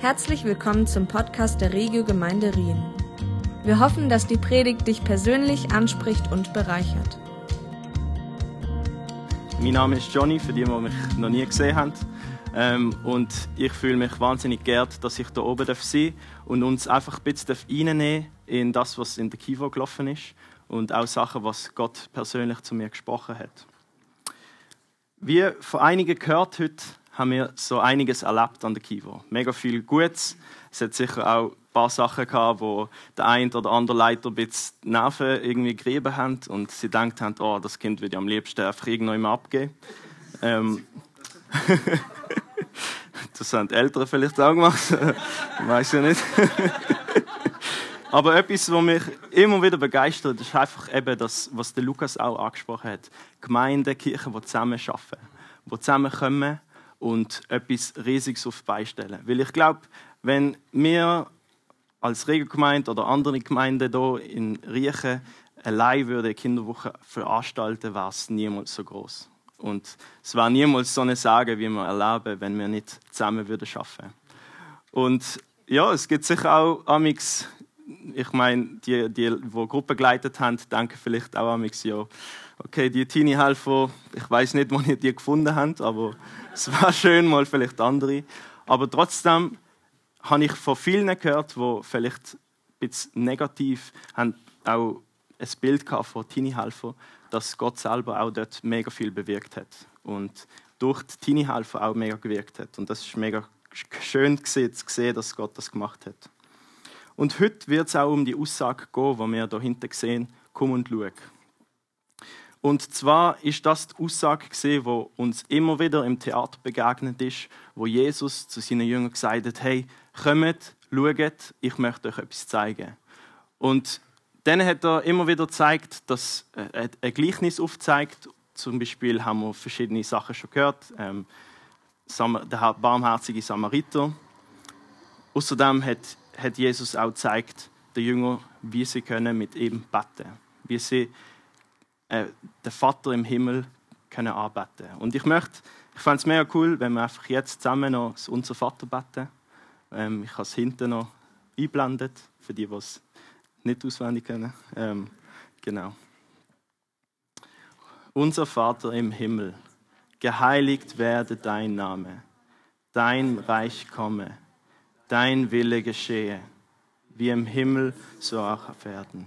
Herzlich willkommen zum Podcast der Regio Gemeinde Rien. Wir hoffen, dass die Predigt dich persönlich anspricht und bereichert. Mein Name ist Johnny, für die, die mich noch nie gesehen haben. Ähm, und ich fühle mich wahnsinnig geehrt, dass ich hier oben sein darf und uns einfach ein bisschen reinnehmen in das, was in der Kivo gelaufen ist und auch Sachen, was Gott persönlich zu mir gesprochen hat. Wie von einigen gehört heute, haben wir so einiges erlebt an der Kivo. Mega viel Gutes. Es hat sicher auch ein paar Sachen gehabt, wo der ein oder andere Leiter ein bisschen die Nerven irgendwie gerieben haben und sie gedacht haben, oh, das Kind würde ich am liebsten einfach irgendwann abgeben. Ähm, das haben die Eltern vielleicht auch gemacht. ich weiß ja nicht. Aber etwas, was mich immer wieder begeistert, ist einfach eben das, was der Lukas auch angesprochen hat. Gemeinde, Kirchen, die zusammen arbeiten, die zusammenkommen und etwas Riesiges auf die Beine stellen. Weil ich glaube, wenn wir als Regelgemeinde oder andere Gemeinden hier in Riechen allein würde Kinderwoche veranstalten, wäre es niemals so groß. Und es war niemals so eine Sage, wie wir erleben, wenn wir nicht zusammen würden schaffen. Und ja, es gibt sicher auch amix ich meine, die, die, die Gruppe geleitet haben, denken vielleicht auch an mich, ja, okay, die Teenie-Helfer, ich weiß nicht, wo ihr die gefunden habt, aber es war schön, mal vielleicht andere. Aber trotzdem habe ich von vielen gehört, die vielleicht ein bisschen negativ haben, auch ein Bild von Teenie-Helfer, dass Gott selber auch dort mega viel bewirkt hat. Und durch die Teenie-Helfer auch mega gewirkt hat. Und das ist mega schön zu sehen, dass Gott das gemacht hat. Und heute wird es auch um die Aussage gehen, die wir hier hinten sehen, komm und schau. Und zwar ist das die Aussage wo uns immer wieder im Theater begegnet ist, wo Jesus zu seinen Jüngern gesagt hat: Hey, kommt, schaut, ich möchte euch etwas zeigen. Und dann hat er immer wieder gezeigt, dass er ein Gleichnis aufzeigt. Zum Beispiel haben wir verschiedene Sachen schon gehört. Ähm, der barmherzige Samariter. Außerdem hat hat Jesus auch gezeigt, den Jüngern, wie sie können mit ihm beten, wie sie äh, den Vater im Himmel können anbeten. Und ich möchte, ich fand es mega cool, wenn wir einfach jetzt zusammen noch das Unser Vater beten. Ähm, ich habe es hinten noch einblendet für die, die es nicht auswendig können. Ähm, genau. Unser Vater im Himmel, geheiligt werde dein Name, dein Reich komme dein Wille geschehe, wie im Himmel, so auch auf Erden.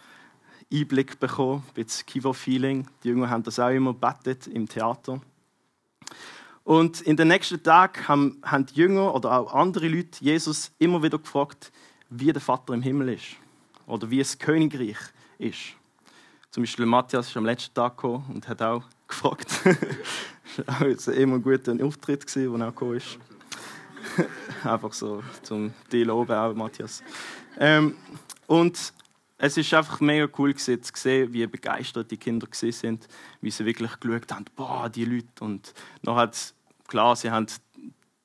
Einblick bekommen, ein bisschen Kivo-Feeling. Die Jünger haben das auch immer bettet im Theater. Und in den nächsten Tagen haben, haben die Jünger oder auch andere Leute Jesus immer wieder gefragt, wie der Vater im Himmel ist oder wie das Königreich ist. Zum Beispiel Matthias ist am letzten Tag gekommen und hat auch gefragt. das war immer ein guter Auftritt, der auch gekommen ist. Einfach so zum Deal oben auch, Matthias. Ähm, und es ist einfach mega cool zu sehen, wie begeistert die Kinder sind, wie sie wirklich geschaut haben, boah, die Leute. Und noch hat klar, sie haben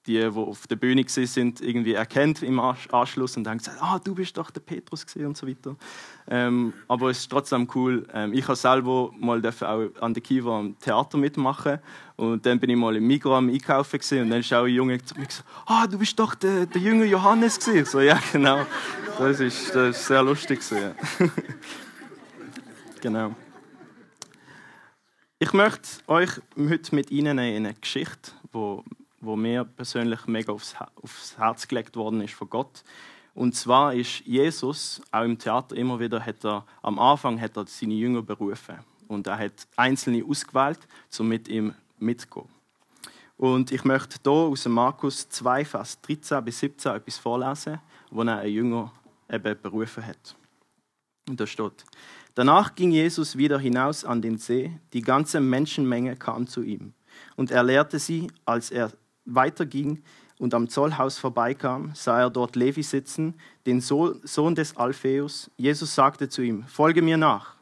die, die auf der Bühne sind, irgendwie erkennt im Anschluss und gesagt, ah, du bist doch der Petrus und so weiter. Ähm, aber es ist trotzdem cool. Ähm, ich habe selber mal auch an der Kiva am Theater mitmachen und dann bin ich mal im Migros am Einkaufen und dann ist auch ein Junge zu mir gesagt, ah, du bist doch der, der junge Johannes gewesen. So, ja, genau. Das ist, das ist sehr lustig. Ja. genau. Ich möchte euch heute mit Ihnen in eine Geschichte, wo wo mir persönlich mega aufs, aufs Herz gelegt worden ist von Gott. Und zwar ist Jesus auch im Theater immer wieder, hat er, am Anfang hat er seine Jünger berufen und er hat Einzelne ausgewählt, um mit ihm mitzugehen. Und ich möchte hier aus Markus 2, Vers 13 bis 17 etwas vorlesen, wo er einen Jünger eben berufen hat. Und da steht, danach ging Jesus wieder hinaus an den See, die ganze Menschenmenge kam zu ihm und er lehrte sie, als er weiterging, und am Zollhaus vorbeikam, sah er dort Levi sitzen, den Sohn des Alpheus. Jesus sagte zu ihm, folge mir nach.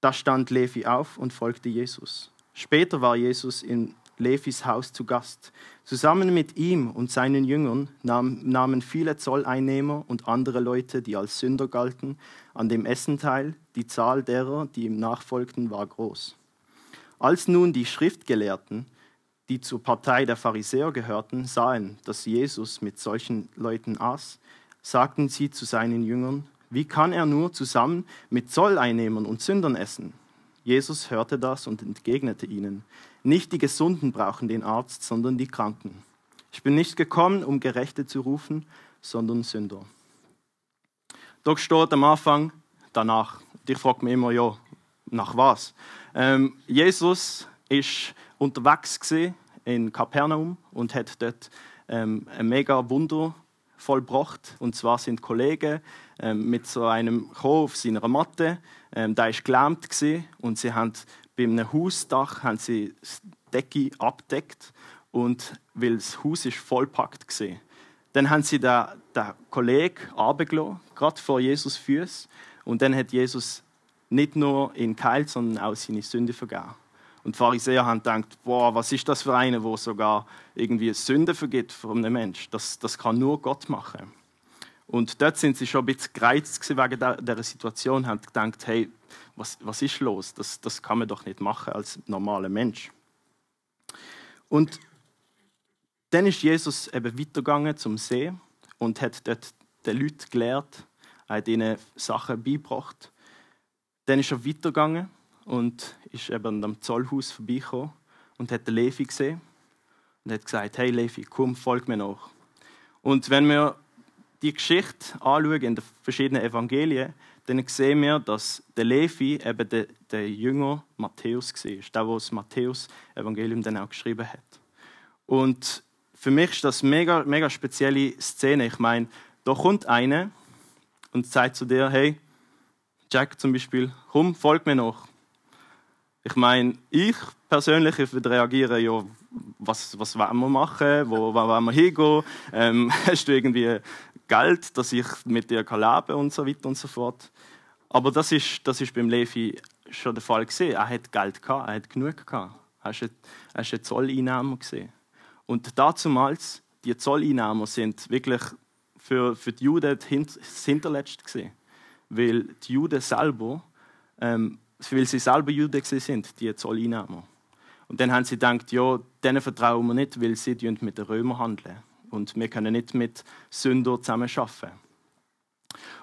Da stand Levi auf und folgte Jesus. Später war Jesus in Levis Haus zu Gast. Zusammen mit ihm und seinen Jüngern nahmen viele Zolleinnehmer und andere Leute, die als Sünder galten, an dem Essen teil. Die Zahl derer, die ihm nachfolgten, war groß. Als nun die Schriftgelehrten, die zur Partei der Pharisäer gehörten, sahen, dass Jesus mit solchen Leuten aß, sagten sie zu seinen Jüngern, wie kann er nur zusammen mit Zolleinnehmern und Sündern essen? Jesus hörte das und entgegnete ihnen, nicht die Gesunden brauchen den Arzt, sondern die Kranken. Ich bin nicht gekommen, um Gerechte zu rufen, sondern Sünder. Dort steht am Anfang danach. Ich frage mich immer, ja, nach was? Ähm, Jesus ist unterwegs in Kapernaum und hat dort ähm, ein mega Wunder vollbracht. Und zwar sind Kollegen ähm, mit so einem gekommen auf seiner Matte. Ähm, der ist gelähmt und sie haben bei einem Hausdach haben sie die Decke abdeckt und weil das Haus ist vollpackt gesehen. Dann haben sie den, den Kollegen runtergelassen, gerade vor Jesus Füße. Und dann hat Jesus nicht nur ihn geheilt, sondern auch seine Sünde vergeben. Und die Pharisäer haben gedacht, boah, was ist das für eine, wo sogar irgendwie Sünde vergibt von einem Menschen? Das, das kann nur Gott machen. Und dort sind sie schon ein bisschen gereizt wegen dieser Situation, haben gedacht, hey, was, was ist los? Das, das kann man doch nicht machen als normaler Mensch. Und dann ist Jesus eben weitergegangen zum See und hat dort den Leuten gelehrt, hat ihnen Sachen beigebracht. Dann ist er weitergegangen und ist eben am Zollhaus vorbeigekommen und hat den Levi gesehen und hat gesagt, hey Levi, komm, folg mir nach. Und wenn wir die Geschichte anschauen in den verschiedenen Evangelien, dann sehen wir, dass der Levi eben der, der Jünger Matthäus war, der, der das Matthäus-Evangelium dann auch geschrieben hat. Und für mich ist das eine mega, mega spezielle Szene. Ich meine, da kommt einer und sagt zu dir, hey, Jack zum Beispiel, komm, folg mir noch. Ich meine, ich persönlich würde reagieren, ja, was, was wollen wir machen, wo, wo wollen wir hingehen, ähm, hast du irgendwie Geld, dass ich mit dir leben kann und so weiter und so fort. Aber das ist, das ist beim Levi schon der Fall gesehen. Er hat Geld gehabt, er hat genug gehabt. Er ist ein Zolleinnahmer gesehen. Und dazumals, die Zolleinnahmer sind wirklich für, für die Juden das Hinterletzte gesehen. Weil die Juden selber, ähm, weil sie selber Juden sind, die Zolleinnahmer. Und dann haben sie gedacht, ja, denen vertrauen wir nicht, weil sie mit den Römern handeln. Und wir können nicht mit Sündern zusammen arbeiten.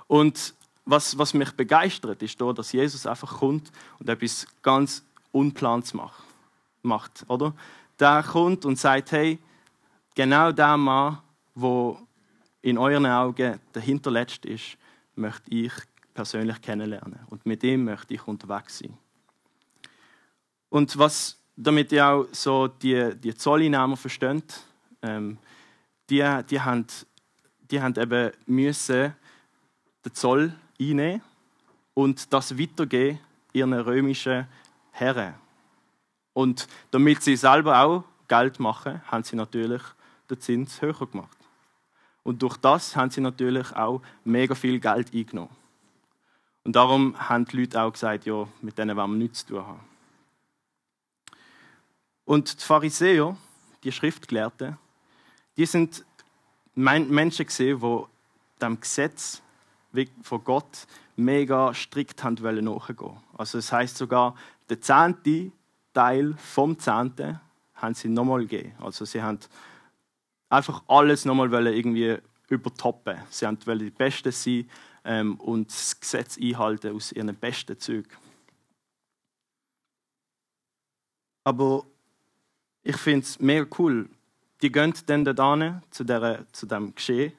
Und was, was mich begeistert, ist da, dass Jesus einfach kommt und etwas ganz Unplans macht. oder? Der kommt und sagt, hey, genau der Mann, wo in euren Augen der Hinterletzte ist, möchte ich persönlich kennenlernen. Und mit ihm möchte ich unterwegs sein. Und was, damit ihr auch so die, die Zolleinnahmer versteht, ähm, die, die, haben, die haben eben müssen den Zoll einnehmen und das weitergeben ihren römischen Herren. Und damit sie selber auch Geld machen, haben sie natürlich den Zins höher gemacht. Und durch das haben sie natürlich auch mega viel Geld eingenommen. Und darum haben die Leute auch gesagt, ja, mit denen wollen wir nichts zu tun haben. Und die Pharisäer, die Schriftgelehrten, die sind Menschen gesehen, die dem Gesetz von Gott mega strikt haben wollen nachgehen. Also das heißt sogar, der zehnte Teil vom Zehnten haben sie nochmal gegeben. Also sie haben einfach alles nochmal irgendwie übertoppen. Sie wollten die Besten sein ähm, und das Gesetz einhalten aus ihren besten Zügen. Aber ich finde es mega cool. Die gehen dann da zu, der, zu dem Geschehen,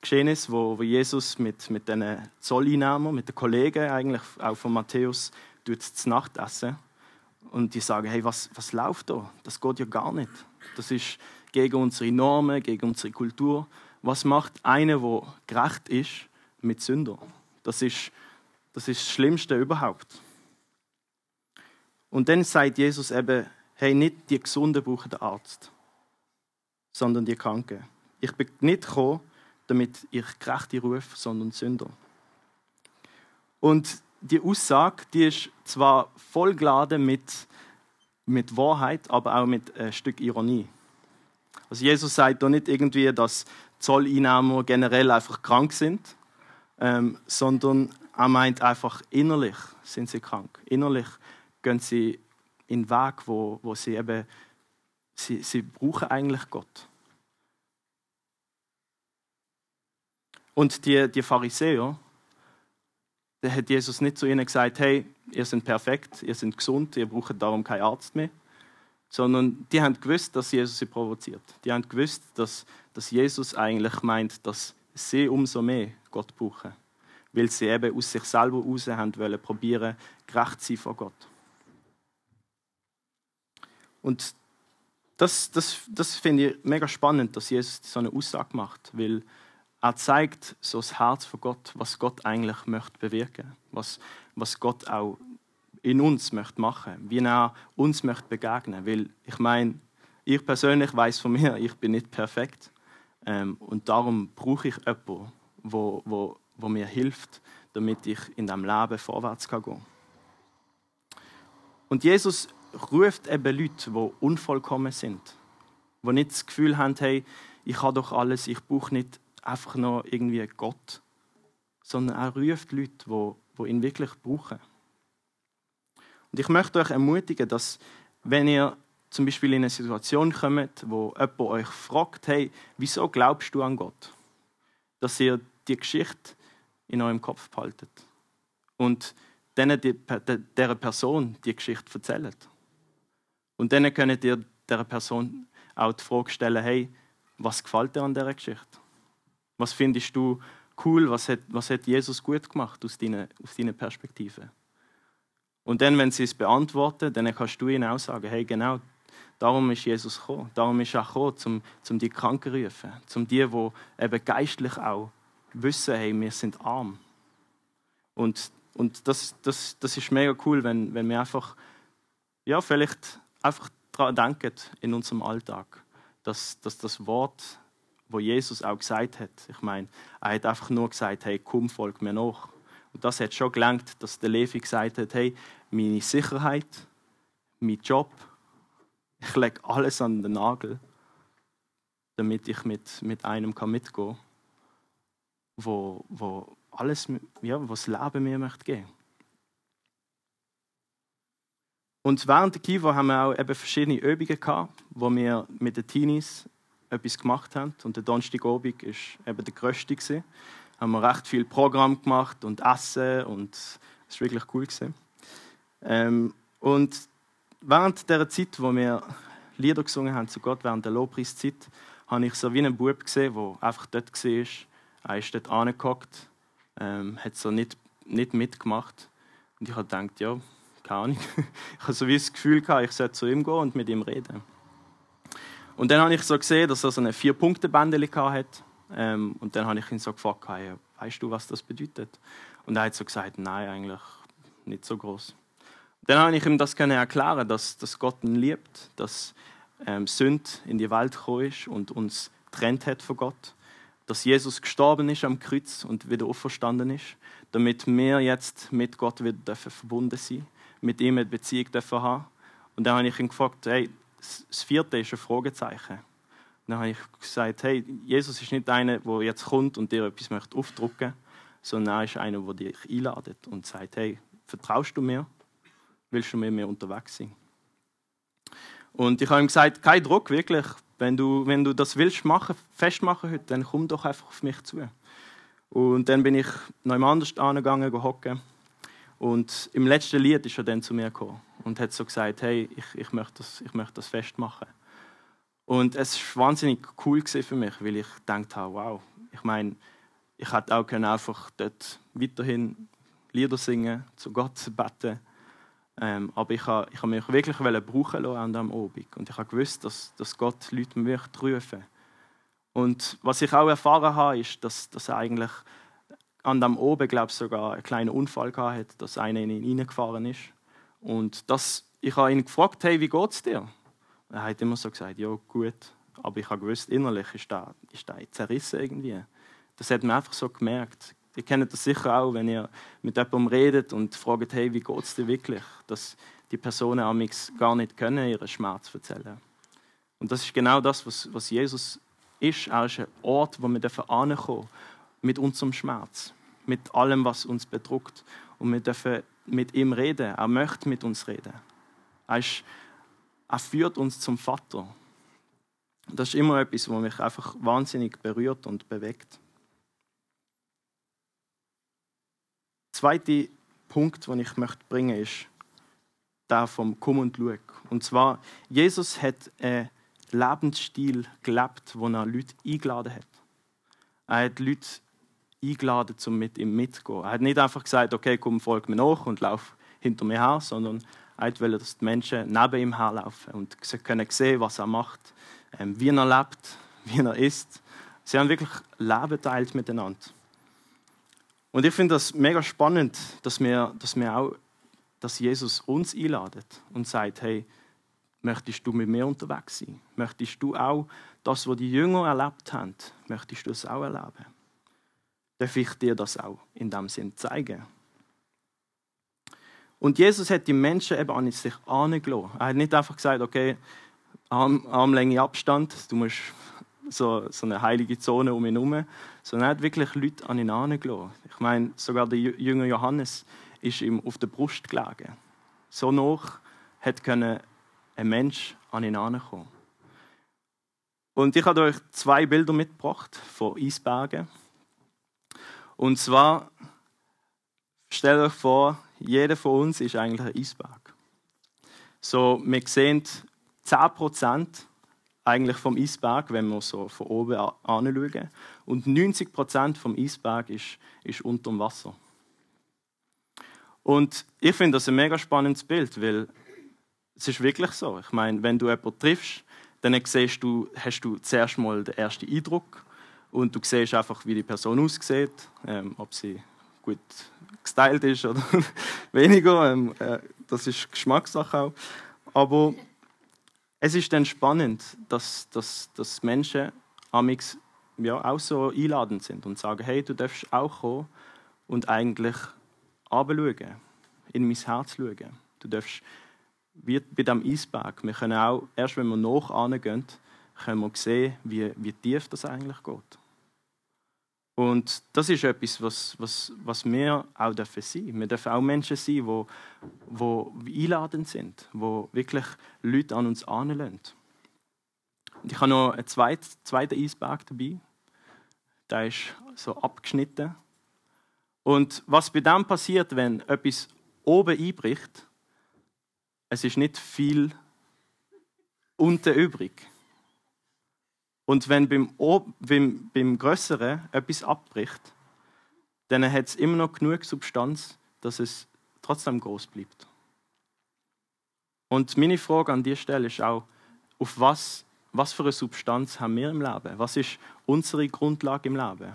Geschehnis, wo, wo Jesus mit, mit den Zolleinnehmern, mit den Kollegen eigentlich auch von Matthäus, zu Nacht essen. Und die sagen, hey, was, was läuft da? Das geht ja gar nicht. Das ist gegen unsere Normen, gegen unsere Kultur. Was macht einer, der gerecht ist, mit Sünder? Das ist, das ist das Schlimmste überhaupt. Und dann sagt Jesus eben, hey, nicht die Gesunden brauchen den Arzt, sondern die Kranken. Ich bin nicht gekommen, damit ich Gerechte rufe, sondern Sünder. Und die Aussage, die ist zwar vollgeladen mit, mit Wahrheit, aber auch mit ein Stück Ironie. Also Jesus sagt doch nicht irgendwie, dass Zolleinnehmer generell einfach krank sind, ähm, sondern er meint einfach innerlich sind sie krank. Innerlich gehen sie in den Weg, wo, wo sie eben, sie, sie brauchen eigentlich Gott. Und die, die Pharisäer, da hat Jesus nicht zu ihnen gesagt, hey, ihr seid perfekt, ihr seid gesund, ihr braucht darum keinen Arzt mehr. Sondern die haben gewusst, dass Jesus sie provoziert. Die haben gewusst, dass, dass Jesus eigentlich meint, dass sie umso mehr Gott brauchen. Weil sie eben aus sich selber heraus haben wollen, probieren, gerecht zu sein vor Gott. Und das, das, das finde ich mega spannend, dass Jesus so eine Aussage macht, weil er zeigt so das Herz von Gott, was Gott eigentlich möchte bewirken, was, was Gott auch in uns möchte machen, wie er uns möchte begegnen. Weil ich meine, ich persönlich weiß von mir, ich bin nicht perfekt ähm, und darum brauche ich jemanden, wo, wo, wo mir hilft, damit ich in dem Leben vorwärts kann gehen. Und Jesus ruft eben Leute, die unvollkommen sind, die nicht das Gefühl haben, hey, ich habe doch alles, ich brauche nicht einfach noch irgendwie Gott, sondern er ruft Leute, die, die ihn wirklich brauchen. Und ich möchte euch ermutigen, dass wenn ihr zum Beispiel in eine Situation kommt, wo jemand euch fragt, hey, wieso glaubst du an Gott? Dass ihr die Geschichte in eurem Kopf behaltet und denen der Person die Geschichte erzählt. Und dann könnt ihr der Person auch die Frage stellen, hey, was gefällt dir an dieser Geschichte? Was findest du cool? Was hat, was hat Jesus gut gemacht aus deiner, aus deiner Perspektive? Und dann, wenn sie es beantworten, dann kannst du ihnen auch sagen, hey, genau, darum ist Jesus gekommen. Darum ist er gekommen, um, um die Kranken zu rufen. Um die, die eben geistlich auch wissen, hey, wir sind arm. Und, und das, das, das ist mega cool, wenn, wenn wir einfach, ja, vielleicht einfach daran denken in unserem Alltag, dass, dass das Wort wo Jesus auch gesagt hat. Ich meine, er hat einfach nur gesagt, hey, komm, folg mir nach. Und das hat schon gelangt, dass der Levi gesagt hat, hey, meine Sicherheit, mein Job, ich lege alles an den Nagel, damit ich mit, mit einem kann mitgehen kann, wo, wo alles, ja, was das Leben mir möchte geben. Und während der Kiva haben wir auch eben verschiedene Übungen gehabt, wo wir mit den Teenies etwas gemacht haben. Und der Donnerstagabend war eben der grösste. Da haben wir recht viel Programm gemacht und Essen und es war wirklich cool. Ähm, und während der Zeit, wo wir Lieder gesungen haben zu Gott, während der Lobpreiszeit, habe ich so wie einen Bub gesehen, der einfach dort war. Er ist dort angehockt, ähm, hat so nicht, nicht mitgemacht. Und ich habe gedacht, ja, keine Ahnung. ich habe so wie das Gefühl gehabt, ich sollte zu ihm gehen und mit ihm reden. Und dann habe ich so gesehen, dass er so eine Vier-Punkte-Bändeli hat. Ähm, und dann habe ich ihn so gefragt, hey, weißt du, was das bedeutet? Und er hat so gesagt, nein, eigentlich nicht so groß. Dann habe ich ihm das erklären, dass, dass Gott ihn liebt, dass ähm, Sünde in die Welt gekommen ist und uns trennt hat von Gott, dass Jesus gestorben ist am Kreuz und wieder auferstanden ist, damit wir jetzt mit Gott wieder dürfen verbunden sein, mit ihm eine Beziehung dürfen haben. Und dann habe ich ihn gefragt, hey, das vierte ist ein Fragezeichen. Dann habe ich gesagt, hey, Jesus ist nicht einer, der jetzt kommt und dir etwas möchte aufdrucken möchte, sondern er ist einer, der dich einladet und sagt, hey, vertraust du mir? Willst du mit mir unterwegs sein? Und ich habe ihm gesagt, kein Druck, wirklich. Wenn du, wenn du das willst machen, festmachen heute, dann komm doch einfach auf mich zu. Und dann bin ich noch anders angegangen, hocken. Und im letzten Lied ist er dann zu mir gekommen und hat so gesagt, hey, ich, ich, möchte, das, ich möchte das festmachen. Und es war wahnsinnig cool für mich, weil ich gedacht habe, wow, ich meine, ich hätte auch einfach dort weiterhin Lieder singen, zu Gott beten. Ähm, aber ich habe ich mich wirklich brauchen lassen an diesem Abend. Und ich habe gewusst, dass, dass Gott Leute mich rufen Und was ich auch erfahren habe, ist, dass, dass er eigentlich an dem oben, sogar einen kleinen Unfall gehabt dass einer in ihn reingefahren ist. Und das, ich habe ihn gefragt, hey, wie geht's dir? Er hat immer so gesagt, ja gut, aber ich habe gewusst, innerlich ist da, ist da zerrissen irgendwie. Das hat man einfach so gemerkt. Ihr kennt das sicher auch, wenn ihr mit jemandem redet und fragt, hey, wie geht es dir wirklich? Dass die Personen amix gar nicht können, ihren Schmerz erzählen. Und das ist genau das, was, was Jesus ist. Er ist ein Ort, wo wir ankommen dürfen, mit unserem Schmerz, mit allem, was uns bedrückt. Und wir dürfen mit ihm reden. Er möchte mit uns reden. Er, ist, er führt uns zum Vater. Das ist immer etwas, was mich einfach wahnsinnig berührt und bewegt. Zweite Punkt, den ich möchte bringen ist der vom Komm und Schau. Und zwar, Jesus hat einen Lebensstil gelebt, wo er Leute eingeladen hat. Er hat Leute eingeladen, um mit ihm mitzugehen. Er hat nicht einfach gesagt, okay, komm, folg mir nach und lauf hinter mir her, sondern er wollte, dass die Menschen neben ihm herlaufen und sie können sehen, was er macht, ähm, wie er lebt, wie er ist. Sie haben wirklich Leben teilt miteinander. Und ich finde das mega spannend, dass wir, dass wir auch, dass Jesus uns einladet und sagt, hey, möchtest du mit mir unterwegs sein? Möchtest du auch das, was die Jünger erlebt haben, möchtest du es auch erleben? Darf ich dir das auch in dem Sinn zeigen? Und Jesus hat die Menschen eben an sich angelassen. Er hat nicht einfach gesagt, okay, Arm, Armlänge Abstand, du musst so, so eine heilige Zone um ihn herum, sondern er hat wirklich Leute an ihn herangelassen. Ich meine, sogar der Jünger Johannes ist ihm auf der Brust gelegen. So noch hat können ein Mensch an ihn herankommen. Und ich habe euch zwei Bilder mitgebracht von Eisbergen. Und zwar, stellt euch vor, jeder von uns ist eigentlich ein Eisberg. So, wir sehen 10% eigentlich vom Eisberg, wenn wir so von oben anschauen. Und 90 Prozent vom Eisberg ist, ist unter dem Wasser. Und ich finde das ein mega spannendes Bild, weil es ist wirklich so. Ich meine, wenn du jemanden triffst, dann siehst du, hast du zuerst mal den ersten Eindruck und du siehst einfach, wie die Person aussieht, ähm, ob sie gut gestylt ist oder weniger. Ähm, äh, das ist Geschmackssache auch. Aber es ist dann spannend, dass, dass, dass Menschen amix ja, auch so einladend sind und sagen, hey, du darfst auch kommen und eigentlich schauen, in mein Herz schauen. Du darfst, wie bei diesem Eisberg, wir können auch, erst wenn wir nach gehen, können wir sehen, wie, wie tief das eigentlich geht. Und das ist etwas, was, was, was wir auch dürfen sein. Wir dürfen auch Menschen sein, die, die einladend sind, die wirklich Leute an uns anlassen. Und ich habe noch einen zweiten, zweiten Eisberg dabei. Der ist so abgeschnitten. Und was bei dem passiert, wenn etwas oben einbricht, es ist nicht viel unten übrig. Und wenn beim, beim, beim Größeren etwas abbricht, dann hat es immer noch genug Substanz, dass es trotzdem groß bleibt. Und meine Frage an dieser Stelle ist auch, auf was, was für eine Substanz haben wir im Leben? Was ist unsere Grundlage im Leben?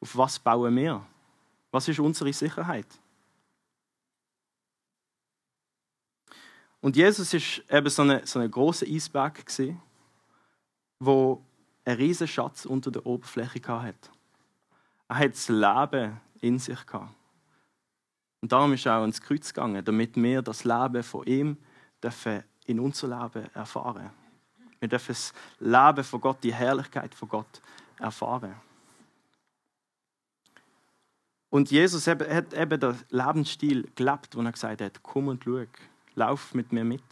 Auf was bauen wir? Was ist unsere Sicherheit? Und Jesus ist eben so eine, so eine große Eisberg gewesen, wo einen riesen Schatz unter der Oberfläche hatte. Er hat das Leben in sich gehabt. Und darum ist er auch ins Kreuz gegangen, damit wir das Leben von ihm dürfen in unser Leben erfahren. Wir dürfen das Leben von Gott, die Herrlichkeit von Gott erfahren. Und Jesus hat eben den Lebensstil gelebt, wo er gesagt hat: Komm und schau, lauf mit mir mit.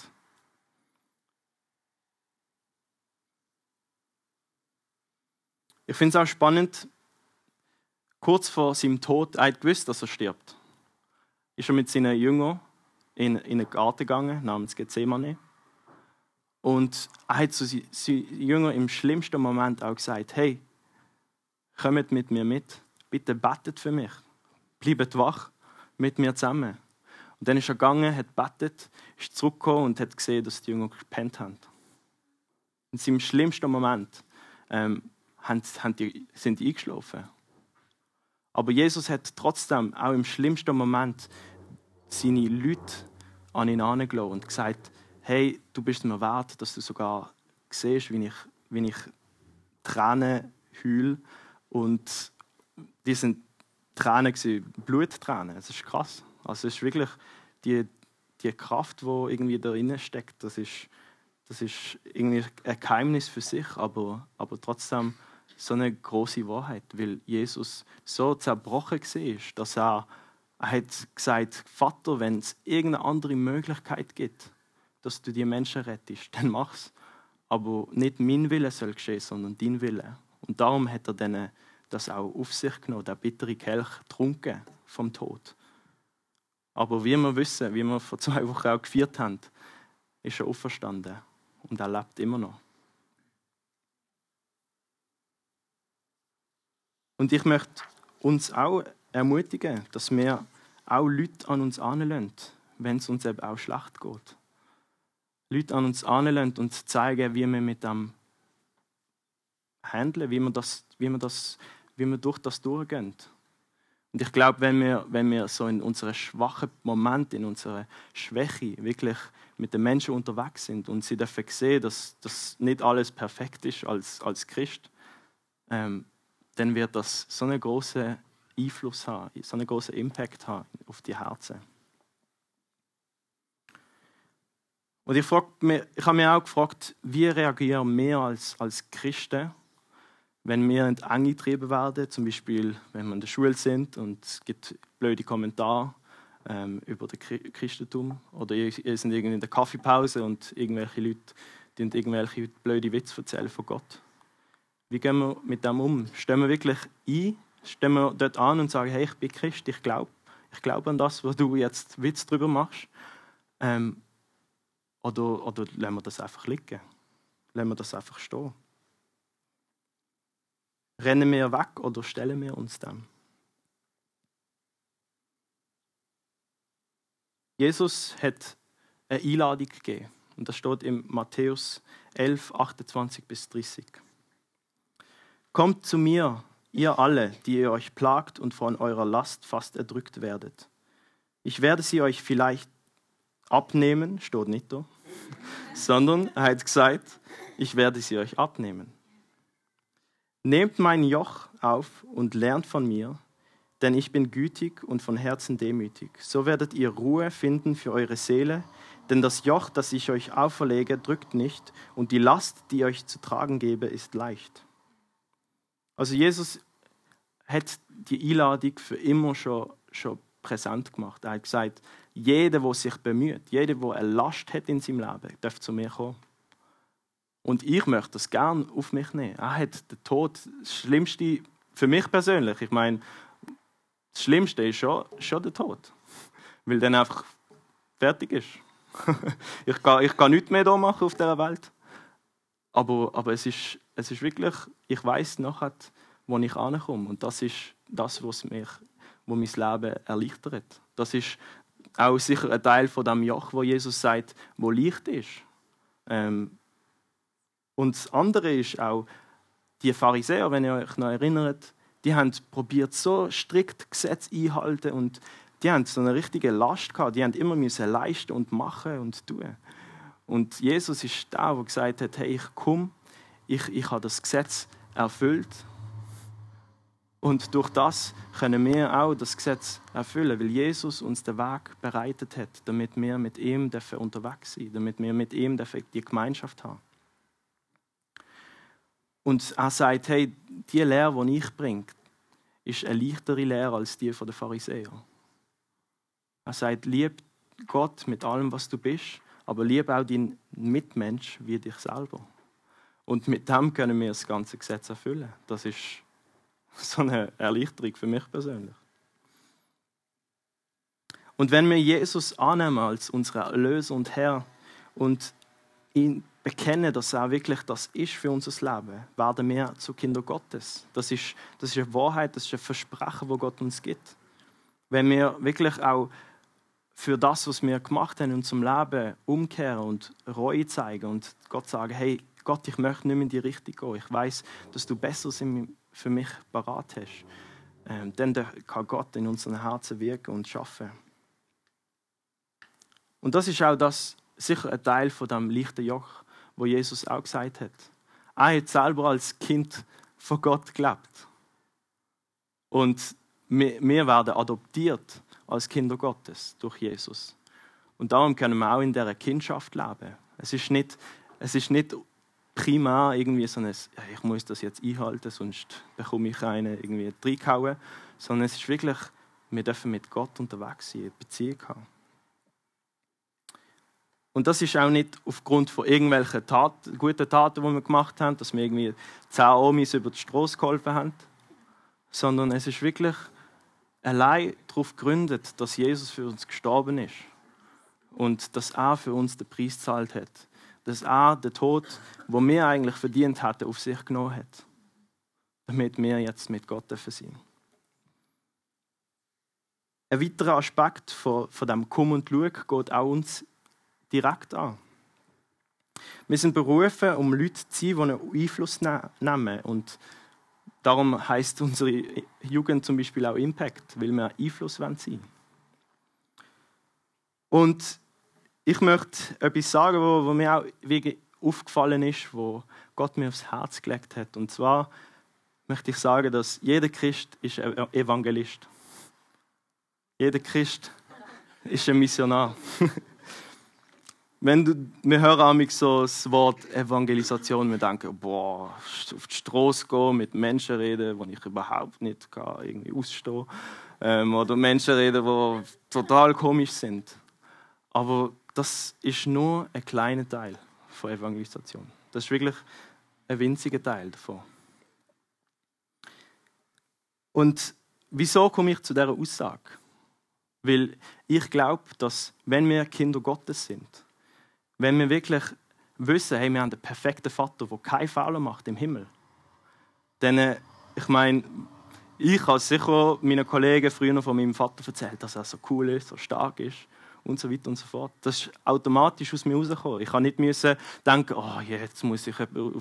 Ich finde es auch spannend, kurz vor seinem Tod, er hat gewusst, dass er stirbt. Ist er mit seinen Jüngern in, in einen Garten gegangen, namens Gethsemane. Und er hat zu seinen Jüngern im schlimmsten Moment auch gesagt, hey, kommt mit mir mit, bitte betet für mich, bleibt wach mit mir zusammen. Und dann ist er gegangen, hat betet, ist zurückgekommen und hat gesehen, dass die Jünger gepennt haben. In seinem schlimmsten Moment ähm, sind die eingeschlafen. Aber Jesus hat trotzdem auch im schlimmsten Moment seine Leute an ihn herangelassen und gesagt, hey, du bist mir wert, dass du sogar siehst, wie ich wie ich Tränen heule und die sind Tränen Bluttränen. Es ist krass. Also es ist wirklich die, die Kraft, die irgendwie da steckt, das ist, das ist irgendwie ein Geheimnis für sich, aber, aber trotzdem so eine große Wahrheit, weil Jesus so zerbrochen war, dass er, er hat gesagt, Vater, wenn es irgendeine andere Möglichkeit gibt, dass du die Menschen rettest, dann mach's. Aber nicht mein Wille soll geschehen, sondern dein Wille. Und darum hat er dann das auch auf sich genommen, der bittere Kelch getrunken vom Tod. Aber wie wir wissen, wie wir vor zwei Wochen auch gefeiert haben, ist er auferstanden und er lebt immer noch. Und ich möchte uns auch ermutigen, dass wir auch Leute an uns anlassen, wenn es uns eben auch schlecht geht. Leute an uns anlassen und zeigen, wie wir mit dem handeln, wie wir, das, wie wir, das, wie wir durch das durchgehen. Und ich glaube, wenn wir, wenn wir so in unseren schwachen Momenten, in unserer Schwäche wirklich mit den Menschen unterwegs sind und sie dürfen sehen, dass, dass nicht alles perfekt ist als, als Christ, ähm, dann wird das so einen großen Einfluss haben, so einen großen Impact haben auf die Herzen. Und ich, mich, ich habe mich auch gefragt, wie reagieren wir als, als Christen, wenn wir in angetrieben werden, zum Beispiel wenn wir in der Schule sind und es gibt blöde Kommentare ähm, über das Christentum oder ihr sind irgendwie in der Kaffeepause und irgendwelche Leute die irgendwelche blöde Witze erzählen von Gott. Wie gehen wir mit dem um? Stehen wir wirklich ein? Stehen wir dort an und sagen, hey, ich bin Christ, ich glaube ich glaub an das, wo du jetzt Witz drüber machst? Ähm, oder, oder lassen wir das einfach liegen? Lassen wir das einfach stehen? Rennen wir weg oder stellen wir uns dem? Jesus hat eine Einladung gegeben. Und das steht in Matthäus 11, 28 bis 30. Kommt zu mir, ihr alle, die ihr euch plagt und von eurer Last fast erdrückt werdet. Ich werde sie euch vielleicht abnehmen, steht nicht da, sondern er hat gesagt, ich werde sie euch abnehmen. Nehmt mein Joch auf und lernt von mir, denn ich bin gütig und von Herzen demütig. So werdet ihr Ruhe finden für eure Seele, denn das Joch, das ich euch auferlege, drückt nicht, und die Last, die ich euch zu tragen gebe, ist leicht. Also Jesus hat die Einladung für immer schon, schon präsent gemacht. Er hat gesagt, jeder, der sich bemüht, jeder, der eine Last hat in seinem Leben, darf zu mir kommen. Und ich möchte das gerne auf mich nehmen. Er hat den Tod, das Schlimmste für mich persönlich, ich meine, das Schlimmste ist schon, schon der Tod. Weil dann einfach fertig ist. ich, kann, ich kann nichts mehr hier machen auf dieser Welt. Aber, aber es, ist, es ist wirklich, ich weiß nachher, wo ich ankomme. Und das ist das, was mich, wo mein Leben erleichtert. Das ist auch sicher ein Teil von dem Joch, wo Jesus sagt, wo Licht ist. Ähm, und das andere ist auch, die Pharisäer, wenn ihr euch noch erinnert, die haben probiert so strikt Gesetz einhalten und die haben so eine richtige Last gehabt. Die haben immer müssen leisten und machen und tun. Und Jesus ist da, der gesagt hat, hey, ich komme, ich, ich habe das Gesetz erfüllt. Und durch das können wir auch das Gesetz erfüllen, weil Jesus uns den Weg bereitet hat, damit wir mit ihm unterwegs sein damit wir mit ihm die Gemeinschaft haben. Und er sagt, hey, die Lehre, die ich bringe, ist eine leichtere Lehre als die der Pharisäer. Er sagt, lieb Gott mit allem, was du bist aber liebe auch deinen Mitmensch wie dich selber. Und mit dem können wir das ganze Gesetz erfüllen. Das ist so eine Erleichterung für mich persönlich. Und wenn wir Jesus annehmen als unseren Erlöser und Herr und ihn bekennen, dass er wirklich das ist für unser Leben, werden wir zu Kinder Gottes. Das ist, das ist eine Wahrheit, das ist ein Versprechen, wo Gott uns gibt. Wenn wir wirklich auch für das, was wir gemacht haben in unserem Leben, umkehren und Reue zeigen und Gott sagen, hey Gott, ich möchte nicht mehr in die Richtung gehen. Ich weiß, dass du Besseres für mich parat hast. Ähm, dann kann Gott in unseren Herzen wirken und schaffen. Und das ist auch das, sicher ein Teil von dem leichten Joch, wo Jesus auch gesagt hat. er hat selber als Kind von Gott gelebt. Und wir, werden adoptiert als Kinder Gottes durch Jesus. Und darum können wir auch in dieser Kindschaft leben. Es ist nicht, es ist nicht primär irgendwie so ein, ich muss das jetzt einhalten, sonst bekomme ich einen irgendwie reingehauen, sondern es ist wirklich, wir dürfen mit Gott unterwegs sein, eine Beziehung haben. Und das ist auch nicht aufgrund von irgendwelchen Taten, guten Taten, die wir gemacht haben, dass wir irgendwie zehn Omis über die Straße geholfen haben, sondern es ist wirklich allein darauf gegründet, dass Jesus für uns gestorben ist und dass er für uns den Preis zahlt hat. Dass er den Tod, wo wir eigentlich verdient hatten, auf sich genommen hat. Damit wir jetzt mit Gott sein dürfen. Ein weiterer Aspekt von, von dem Komm und Schau geht auch uns direkt an. Wir sind berufen, um Leute zu sein, die einen Einfluss ne-, nehmen. Und darum heißt unsere Jugend zum Beispiel auch Impact, weil wir Einfluss sein wollen. Und ich möchte etwas sagen, wo, mir auch aufgefallen ist, wo Gott mir aufs Herz gelegt hat. Und zwar möchte ich sagen, dass jeder Christ ist ein Evangelist. Jeder Christ ist ein Missionar. Wenn du, wir hören so das Wort Evangelisation, wir denken, boah, auf die Straße gehen, mit Menschen reden, die ich überhaupt nicht kann, irgendwie ausstehen ähm, oder Menschen reden, die total komisch sind. Aber das ist nur ein kleiner Teil von Evangelisation. Das ist wirklich ein winziger Teil davon. Und wieso komme ich zu dieser Aussage? Weil ich glaube, dass wenn wir Kinder Gottes sind, wenn wir wirklich wissen, hey, wir haben einen perfekten Vater, der keinen Fehler macht im Himmel, dann, äh, ich meine, ich habe sicher meinen Kollegen früher von meinem Vater erzählt, dass er so cool ist, so stark ist und so weiter und so fort. Das ist automatisch aus mir rausgekommen. Ich musste nicht denken, oh, jetzt muss ich über,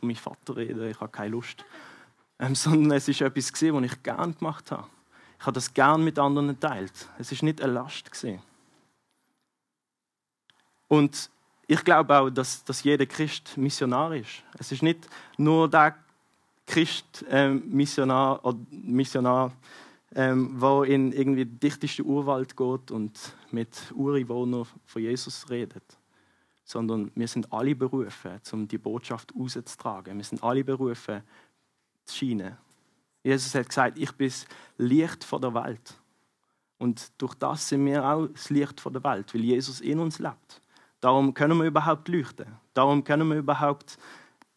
meinen Vater reden, ich habe keine Lust. Ähm, sondern es war etwas, was ich gerne gemacht habe. Ich habe das gerne mit anderen geteilt. Es war nicht eine Last. Und ich glaube auch, dass, dass jeder Christ Missionar ist. Es ist nicht nur der Christ äh, Missionar, oder Missionar ähm, wo in irgendwie den dichtesten Urwald geht und mit Ureinwohnern von Jesus redet. Sondern wir sind alle berufen, um die Botschaft auszutragen. Wir sind alle berufen, zu scheinen. Jesus hat gesagt, ich bin das Licht der Welt. Und durch das sind wir auch das Licht der Welt, weil Jesus in uns lebt. Darum können wir überhaupt leuchten. Darum können wir überhaupt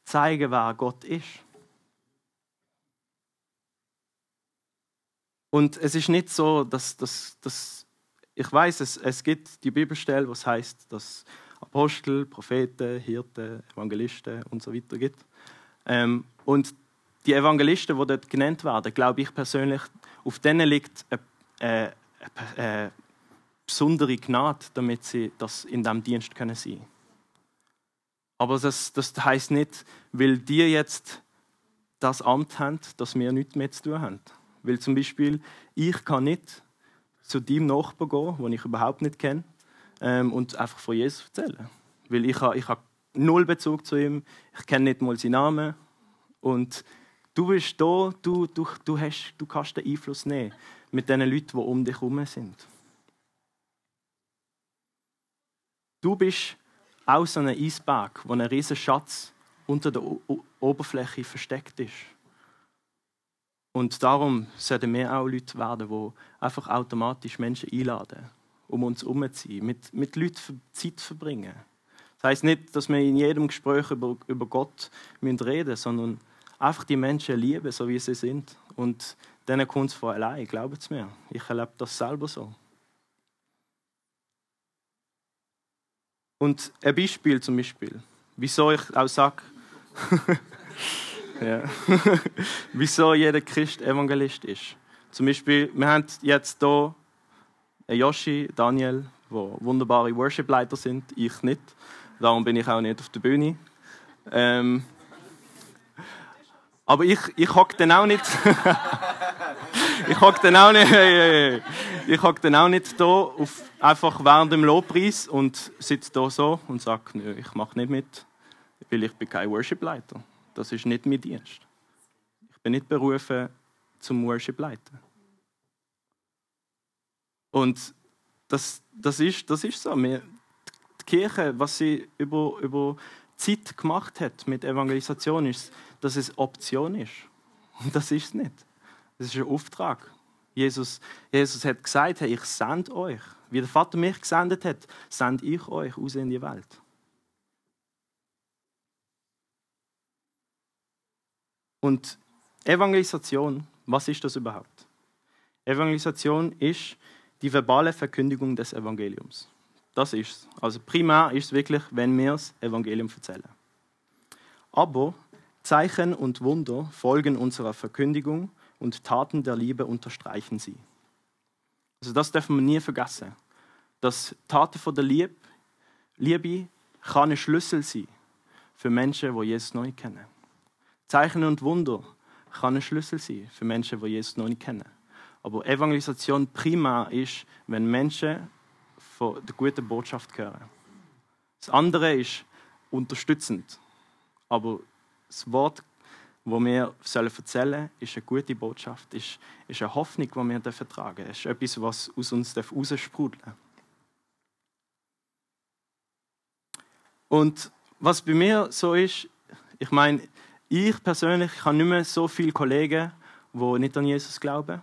zeigen, wer Gott ist. Und es ist nicht so, dass, dass, dass ich weiß, es, es gibt die Bibelstelle, was heißt, dass Apostel, Propheten, Hirten, Evangelisten und so weiter gibt. Ähm, und die Evangelisten, die dort genannt werden, glaube ich persönlich, auf denen liegt eine, eine, eine besondere Gnade, damit sie das in diesem Dienst können sein Aber das, das heißt nicht, weil die jetzt das Amt haben, dass wir nichts mehr zu tun haben. Weil zum Beispiel, ich kann nicht zu deinem Nachbarn gehen, den ich überhaupt nicht kenne, ähm, und einfach von Jesus erzählen. Weil ich habe ich ha null Bezug zu ihm, ich kenne nicht mal seinen Namen. Und du bist da, du, du, du, hast, du kannst den Einfluss nehmen mit den Leuten, die um dich herum sind. Du bist auch so ein Eisberg, wo ein riesiger Schatz unter der o Oberfläche versteckt ist. Und darum sollten wir auch Leute werden, die einfach automatisch Menschen einladen, um uns herumzuziehen, mit, mit Leuten Zeit verbringen. Das heißt nicht, dass wir in jedem Gespräch über, über Gott reden müssen, sondern einfach die Menschen lieben, so wie sie sind. Und denen kommt es von allein, glaubt es mir. Ich erlebe das selber so. Und ein Beispiel zum Beispiel, wieso ich auch sage, ja. wieso jeder Christ Evangelist ist. Zum Beispiel, wir haben jetzt hier Yoshi, Daniel, die wunderbare Worship-Leiter sind, ich nicht. Darum bin ich auch nicht auf der Bühne. Ähm, aber ich, ich hocke dann auch nicht. ich hocke dann auch nicht. ich hocke dann auch nicht da auf, einfach während dem Lobpreis und sitze da so und sage, nö, ich mache nicht mit, weil ich bin kein Worship-Leiter. Das ist nicht mein Dienst. Ich bin nicht berufen zum Worship leiten. Und das, das, ist, das ist so. Wir, die Kirche, was sie über, über Zeit gemacht hat mit Evangelisation, ist, dass es Option ist. Und das ist es nicht. Das ist ein Auftrag. Jesus, Jesus hat gesagt, hey, ich sende euch. Wie der Vater mich gesendet hat, sende ich euch aus in die Welt. Und Evangelisation, was ist das überhaupt? Evangelisation ist die verbale Verkündigung des Evangeliums. Das ist es. Also primär ist es wirklich, wenn wir das Evangelium erzählen. Aber Zeichen und Wunder folgen unserer Verkündigung und Taten der Liebe unterstreichen sie. Also das dürfen wir nie vergessen. Dass Taten von der Liebe, Liebe kann ein Schlüssel sein für Menschen, die Jesus nicht kennen. Zeichen und Wunder kann ein Schlüssel sein für Menschen, die Jesus noch nicht kennen. Aber Evangelisation primär ist, wenn Menschen von der guten Botschaft hören. Das andere ist unterstützend. Aber das Wort wo wir erzählen sollen, ist eine gute Botschaft, ist, ist eine Hoffnung, die wir tragen dürfen. ist etwas, was aus uns raussprudeln darf. Und was bei mir so ist, ich meine, ich persönlich habe nicht mehr so viele Kollegen, die nicht an Jesus glauben.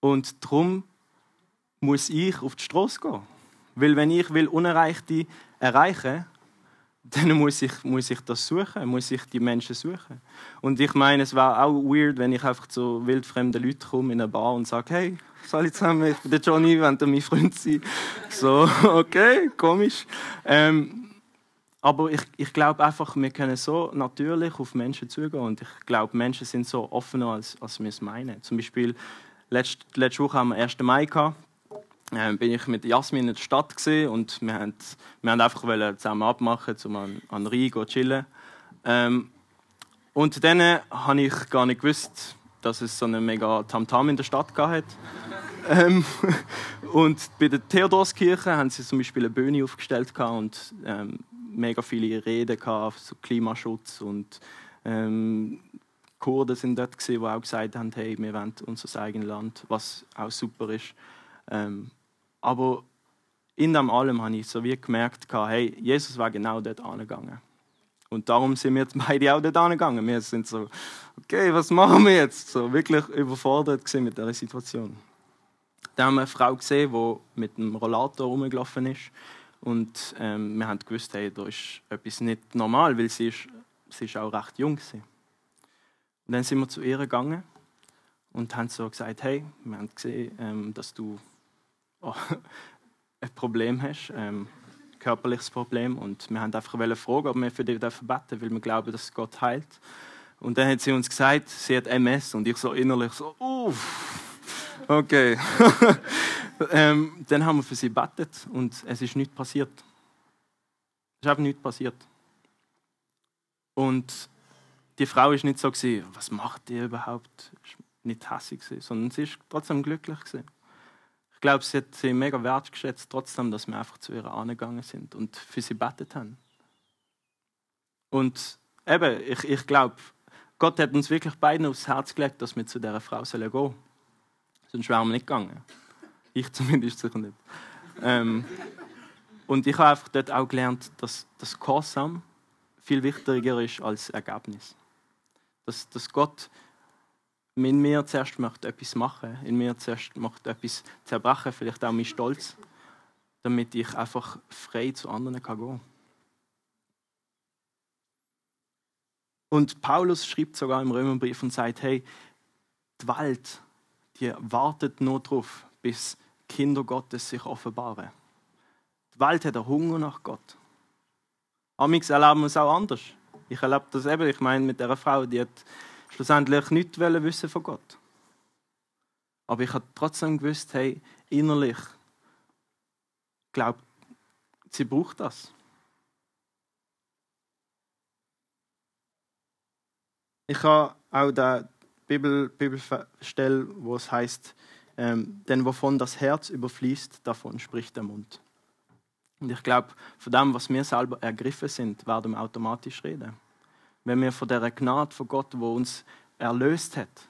Und darum muss ich auf die Straße gehen. Weil wenn ich will Unerreichte erreichen dann muss ich, muss ich das suchen, muss ich die Menschen suchen. Und ich meine, es wäre auch weird, wenn ich einfach zu wildfremden Leuten komme in eine Bar und sage, hey, soll ich zusammen, ich bin der Johnny, wenn du mein Freund sein So, okay, komisch. Ähm, aber ich, ich glaube einfach, wir können so natürlich auf Menschen zugehen und ich glaube, Menschen sind so offener, als, als wir es meinen. Zum Beispiel, letzte, letzte Woche haben wir 1. Mai gehabt äh, bin ich mit Jasmin in der Stadt gesehen und wir haben, wir haben einfach zusammen abmachen, um an, an Rhein zu chillen. Ähm, und dann habe ich gar nicht gewusst, dass es so eine mega Tamtam in der Stadt gab. ähm, und bei der Theodorskirche haben sie zum Beispiel eine Bühne aufgestellt und ähm, mega viele Reden gehabt, so Klimaschutz und ähm, Kurden sind dort gewesen, die auch gesagt haben, hey, wir wollen unser eigenes Land, was auch super ist. Ähm, aber in dem allem habe ich so wie gemerkt, hey, Jesus war genau dort angegangen. Und darum sind wir jetzt beide auch dort angegangen. Wir sind so, okay, was machen wir jetzt? So wirklich überfordert mit der Situation. Dann haben wir eine Frau gesehen, die mit einem Rollator rumgelaufen ist. Und ähm, wir haben gewusst, hey, da ist etwas nicht normal, weil sie ist, sie ist auch recht jung war. Und dann sind wir zu ihr gegangen und haben so gesagt, hey, wir haben gesehen, ähm, dass du oh, ein Problem hast, ähm, ein körperliches Problem. Und wir haben einfach fragen, ob wir für dich beten dürfen, weil wir glauben, dass Gott heilt. Und dann hat sie uns gesagt, sie hat MS. Und ich so innerlich so, uff, okay. ähm, dann haben wir für sie gebetet und es ist nichts passiert. Es ist einfach nichts passiert. Und die Frau ist nicht so gewesen, was macht die überhaupt? Nicht hässlich sondern sie ist trotzdem glücklich gewesen glaube, sie hat sie mega wertgeschätzt, trotzdem, dass wir einfach zu ihr angegangen sind und für sie betet haben. Und eben, ich, ich glaube, Gott hat uns wirklich beiden aufs Herz gelegt, dass wir zu dieser Frau gehen sollen. Sonst wären wir nicht gegangen. Ich zumindest sicher nicht. Ähm, und ich habe einfach dort auch gelernt, dass das Gehorsam viel wichtiger ist als Ergebnis. Dass, dass Gott in mir zuerst möchte etwas machen, in mir zuerst möchte etwas zerbrechen, vielleicht auch mein Stolz, damit ich einfach frei zu anderen kann gehen Und Paulus schreibt sogar im Römerbrief und sagt, hey, die Welt, die wartet nur darauf, bis Kinder Gottes sich offenbaren. Die Welt hat einen Hunger nach Gott. Amix erleben wir es auch anders. Ich erlebe das eben, ich meine, mit der Frau, die hat schlussendlich nichts wissen von Gott. Aber ich habe trotzdem gewusst, hey, innerlich glaubt, sie braucht das. Ich habe auch die Bibel, Bibelstelle, wo es heißt, ähm, denn wovon das Herz überfließt, davon spricht der Mund. Und ich glaube, von dem, was wir selber ergriffen sind, werden wir automatisch reden. wenn wir von der Gnade von Gott, wo uns erlöst hat,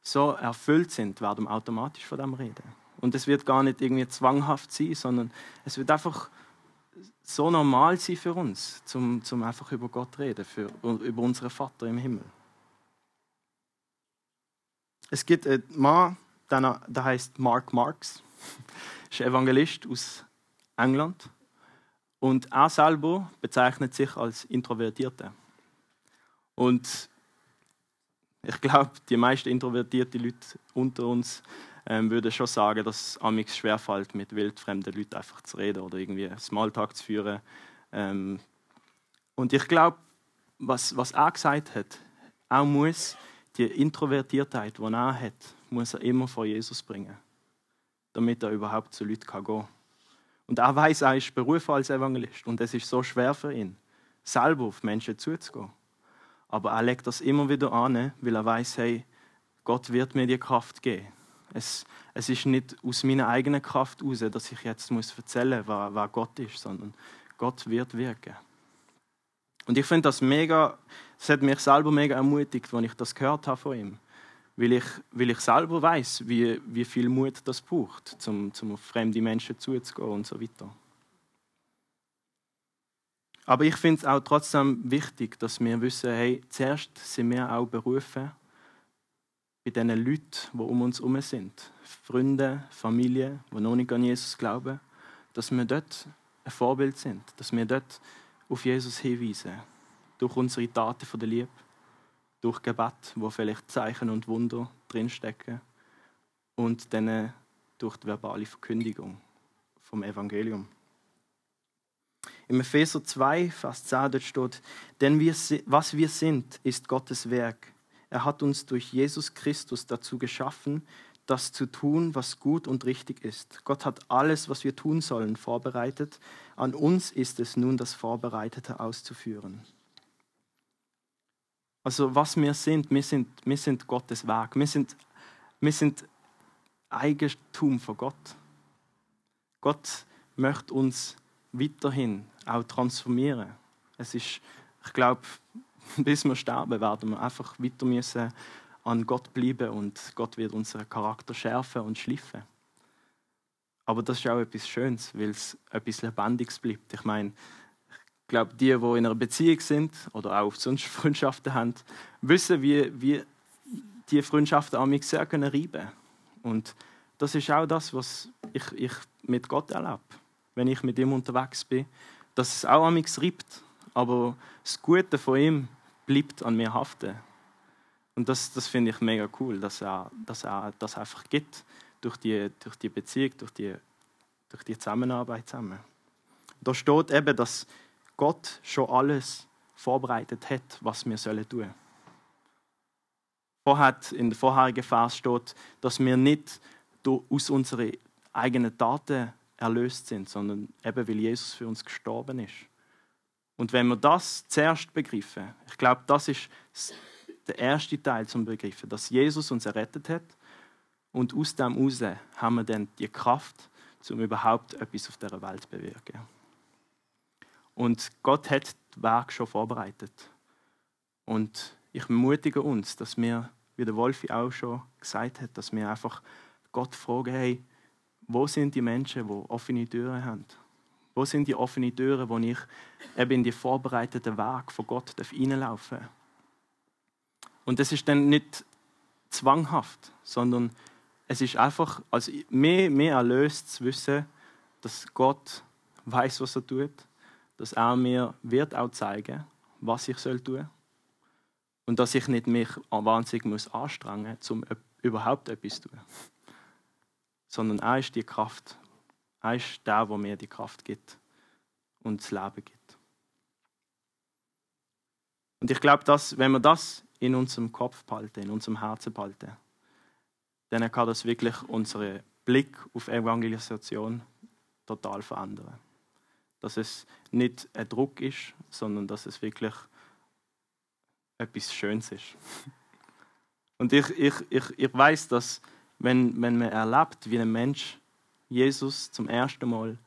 so erfüllt sind, werden wir automatisch von dem reden. Und es wird gar nicht irgendwie zwanghaft sein, sondern es wird einfach so normal sein für uns, zum, zum einfach über Gott reden, für, über unseren Vater im Himmel. Es gibt einen Mann, der heißt Mark Marks, ist Evangelist aus England und er selber bezeichnet sich als Introvertierter. Und ich glaube, die meisten introvertierten Leute unter uns ähm, würden schon sagen, dass es amix schwerfällt, mit wildfremden Leuten einfach zu reden oder irgendwie Smalltalk zu führen. Ähm, und ich glaube, was, was er gesagt hat, er muss die Introvertiertheit, die er hat, muss er immer vor Jesus bringen, damit er überhaupt zu Leuten gehen kann. Und er weiß, er ist berufen als Evangelist und es ist so schwer für ihn, selber auf Menschen zuzugehen. Aber er legt das immer wieder an, weil er weiß, hey, Gott wird mir die Kraft geben. Es, es ist nicht aus meiner eigenen Kraft heraus, dass ich jetzt muss erzählen muss, wer, Gott ist, sondern Gott wird wirken. Und ich finde das mega, das hat mich selber mega ermutigt, als ich das gehört habe von ihm. Weil ich, weil ich selber weiß, wie, wie viel Mut das braucht, um, um auf fremde Menschen zuzugehen und so weiter. Aber ich finde es auch trotzdem wichtig, dass wir wissen, hey, zuerst sind wir auch berufen, bei den Leuten, die um uns herum sind, Freunde, Familie, die noch nicht an Jesus glauben, dass wir dort ein Vorbild sind, dass wir dort auf Jesus hinweisen, durch unsere Taten von der Liebe, durch Gebet, wo vielleicht Zeichen und Wunder drinstecken und dann durch die verbale Verkündigung vom Evangelium. Im Epheser 2, Vers 10 dort steht, denn wir, was wir sind, ist Gottes Werk. Er hat uns durch Jesus Christus dazu geschaffen, das zu tun, was gut und richtig ist. Gott hat alles, was wir tun sollen, vorbereitet. An uns ist es nun, das Vorbereitete auszuführen. Also was wir sind, wir sind, wir sind Gottes Werk. Wir sind, wir sind Eigentum von Gott. Gott möchte uns weiterhin auch transformieren. Es ist, ich glaube, bis wir sterben, werden wir einfach weiter müssen an Gott bleiben und Gott wird unseren Charakter schärfen und schliffen. Aber das ist auch etwas Schönes, weil es etwas Lebendiges bleibt. Ich meine, ich glaube, die, die in einer Beziehung sind oder auch sonst Freundschaften haben, wissen, wie, wie die Freundschaften an mich sehr können reiben Und das ist auch das, was ich, ich mit Gott erlebe, wenn ich mit ihm unterwegs bin dass es auch an mich reibt, aber das Gute von ihm bleibt an mir haften. Und das, das finde ich mega cool, dass er, dass er das einfach gibt, durch die, durch die Beziehung, durch die, durch die Zusammenarbeit zusammen. Da steht eben, dass Gott schon alles vorbereitet hat, was wir sollen tun. Vorher, in der vorherigen Vers steht, dass wir nicht aus unseren eigenen Taten erlöst sind, sondern eben weil Jesus für uns gestorben ist. Und wenn wir das zuerst begreifen, ich glaube, das ist der erste Teil zum Begriffen, dass Jesus uns errettet hat und aus dem heraus haben wir dann die Kraft, um überhaupt etwas auf dieser Welt zu bewirken. Und Gott hat das Werk schon vorbereitet. Und ich ermutige uns, dass wir, wie der Wolfi auch schon gesagt hat, dass wir einfach Gott fragen, hey, wo sind die Menschen, die offene Türen haben? Wo sind die offenen Türen, wo ich eben in die vorbereiteten Weg von Gott reinlaufen darf? Und das ist dann nicht zwanghaft, sondern es ist einfach als mehr, mehr erlöst zu wissen, dass Gott weiß, was er tut, dass er mir wird auch zeigen, was ich soll tun und dass ich nicht mich wahnsinnig muss anstrengen muss, um überhaupt etwas zu tun sondern er ist die Kraft. Er ist der, der mir die Kraft gibt und das Leben gibt. Und ich glaube, dass, wenn wir das in unserem Kopf behalten, in unserem Herzen behalten, dann kann das wirklich unseren Blick auf Evangelisation total verändern. Dass es nicht ein Druck ist, sondern dass es wirklich etwas Schönes ist. Und ich, ich, ich, ich weiß, dass wenn, wenn man erlebt, wie ein Mensch Jesus zum ersten Mal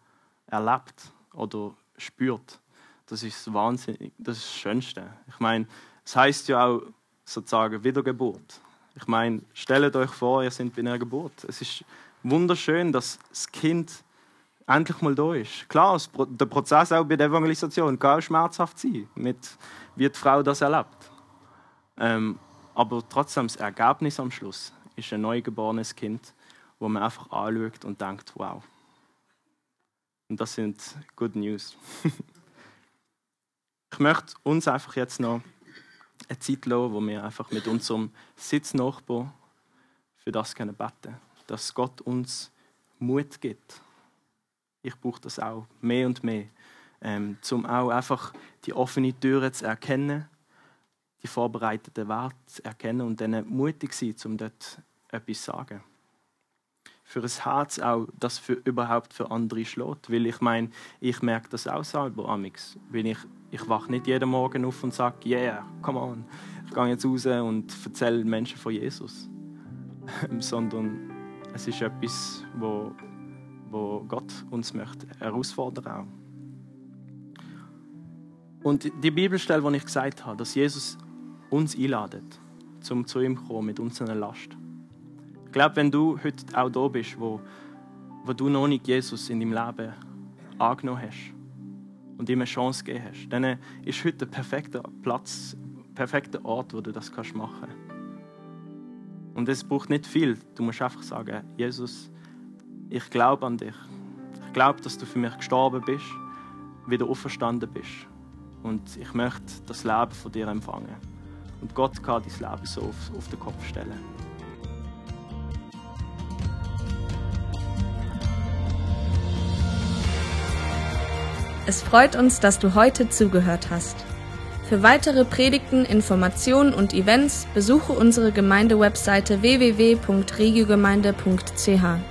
erlebt oder spürt, das ist wahnsinnig, das ist das Schönste. Ich meine, Das heißt ja auch sozusagen Wiedergeburt. Ich meine, stellt euch vor, ihr seid bei einer Geburt. Es ist wunderschön, dass das Kind endlich mal da ist. Klar, der Prozess auch bei der Evangelisation kann auch schmerzhaft sein, mit, wie die Frau das erlebt. Ähm, aber trotzdem, das Ergebnis am Schluss ist ein neugeborenes Kind, wo man einfach anschaut und denkt, wow. Und das sind Good News. ich möchte uns einfach jetzt noch eine Zeit lassen, wo wir einfach mit unserem Sitznachbar für das beten können, dass Gott uns Mut gibt ich brauche das auch mehr und mehr, ähm, um auch einfach die offene Türe zu erkennen, die vorbereiteten Werte zu erkennen und dann mutig sein, um dort etwas zu sagen. Für ein Herz auch, das für, überhaupt für andere schlägt. Weil ich meine, ich merke das auch selber amix. Ich, ich wache nicht jeden Morgen auf und sage, yeah, come on, ich gehe jetzt raus und erzähle Menschen von Jesus. Sondern es ist etwas, wo wo Gott uns möchte herausfordern auch. Und die Bibelstelle, die ich gesagt habe, dass Jesus uns einladet, zum zu ihm zu kommen mit unserer Last. Ich glaube, wenn du heute auch da bist, wo, wo du noch nicht Jesus in deinem Leben angenommen hast und ihm eine Chance gegeben hast, dann ist heute der perfekte Platz, perfekter Ort, wo du das machen kannst. Und es braucht nicht viel. Du musst einfach sagen, Jesus, ich glaube an dich. Ich glaube, dass du für mich gestorben bist, wieder auferstanden bist. Und ich möchte das Leben von dir empfangen. Und Gott kann dein Leben so auf, auf den Kopf stellen. Es freut uns, dass du heute zugehört hast. Für weitere Predigten, Informationen und Events besuche unsere Gemeindewebseite www.regiogemeinde.ch.